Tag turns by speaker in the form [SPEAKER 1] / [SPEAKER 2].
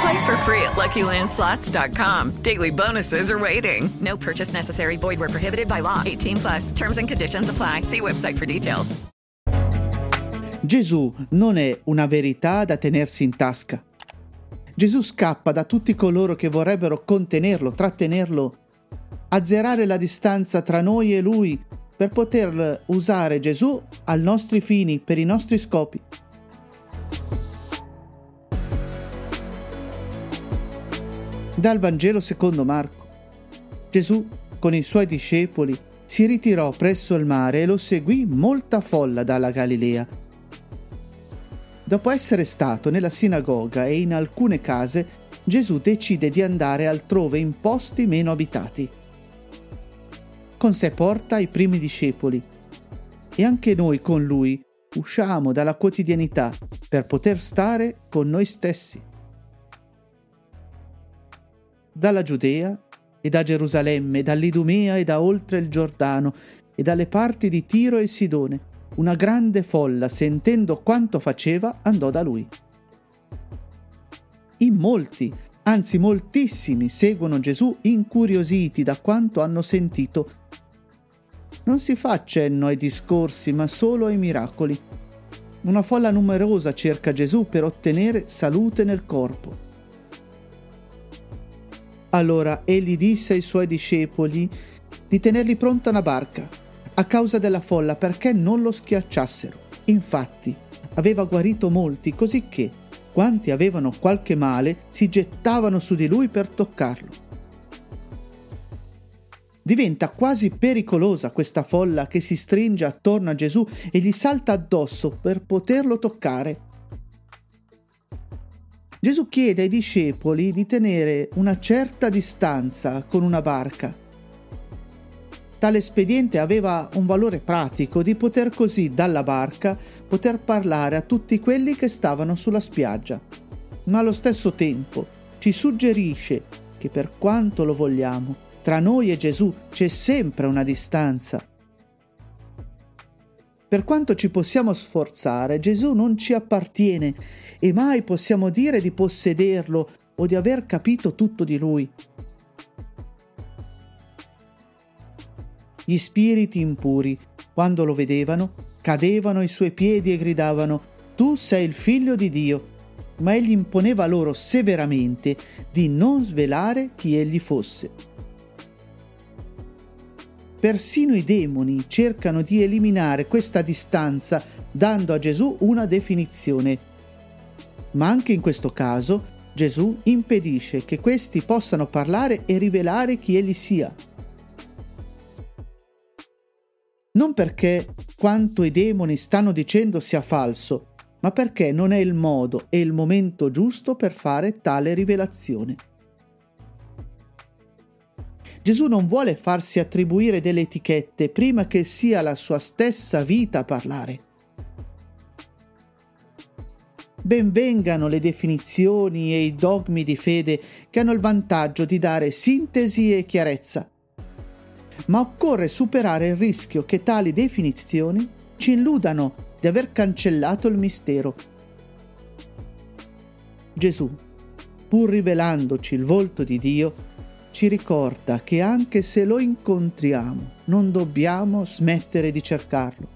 [SPEAKER 1] Play for free at LuckyLandSlots.com. Daily bonuses are waiting. No purchase necessary. Void where prohibited by law. 18 plus. Terms and conditions apply. See website for details.
[SPEAKER 2] Gesù non è una verità da tenersi in tasca. Gesù scappa da tutti coloro che vorrebbero contenerlo, trattenerlo, azzerare la distanza tra noi e lui per poter usare Gesù ai nostri fini, per i nostri scopi. Dal Vangelo secondo Marco. Gesù con i suoi discepoli si ritirò presso il mare e lo seguì molta folla dalla Galilea. Dopo essere stato nella sinagoga e in alcune case, Gesù decide di andare altrove in posti meno abitati con sé porta i primi discepoli e anche noi con lui usciamo dalla quotidianità per poter stare con noi stessi. Dalla Giudea e da Gerusalemme, dall'Idumea e da oltre il Giordano e dalle parti di Tiro e Sidone, una grande folla, sentendo quanto faceva, andò da lui. In molti, anzi moltissimi, seguono Gesù incuriositi da quanto hanno sentito non si fa accenno ai discorsi, ma solo ai miracoli. Una folla numerosa cerca Gesù per ottenere salute nel corpo. Allora egli disse ai suoi discepoli di tenergli pronta una barca a causa della folla perché non lo schiacciassero. Infatti aveva guarito molti, così che quanti avevano qualche male si gettavano su di lui per toccarlo. Diventa quasi pericolosa questa folla che si stringe attorno a Gesù e gli salta addosso per poterlo toccare. Gesù chiede ai discepoli di tenere una certa distanza con una barca. Tale espediente aveva un valore pratico di poter così dalla barca poter parlare a tutti quelli che stavano sulla spiaggia, ma allo stesso tempo ci suggerisce che per quanto lo vogliamo, tra noi e Gesù c'è sempre una distanza. Per quanto ci possiamo sforzare, Gesù non ci appartiene e mai possiamo dire di possederlo o di aver capito tutto di lui. Gli spiriti impuri, quando lo vedevano, cadevano ai suoi piedi e gridavano, Tu sei il figlio di Dio. Ma egli imponeva loro severamente di non svelare chi egli fosse. Persino i demoni cercano di eliminare questa distanza dando a Gesù una definizione. Ma anche in questo caso Gesù impedisce che questi possano parlare e rivelare chi egli sia. Non perché quanto i demoni stanno dicendo sia falso, ma perché non è il modo e il momento giusto per fare tale rivelazione. Gesù non vuole farsi attribuire delle etichette prima che sia la sua stessa vita a parlare. Benvengano le definizioni e i dogmi di fede che hanno il vantaggio di dare sintesi e chiarezza. Ma occorre superare il rischio che tali definizioni ci illudano di aver cancellato il mistero. Gesù, pur rivelandoci il volto di Dio, ci ricorda che anche se lo incontriamo non dobbiamo smettere di cercarlo.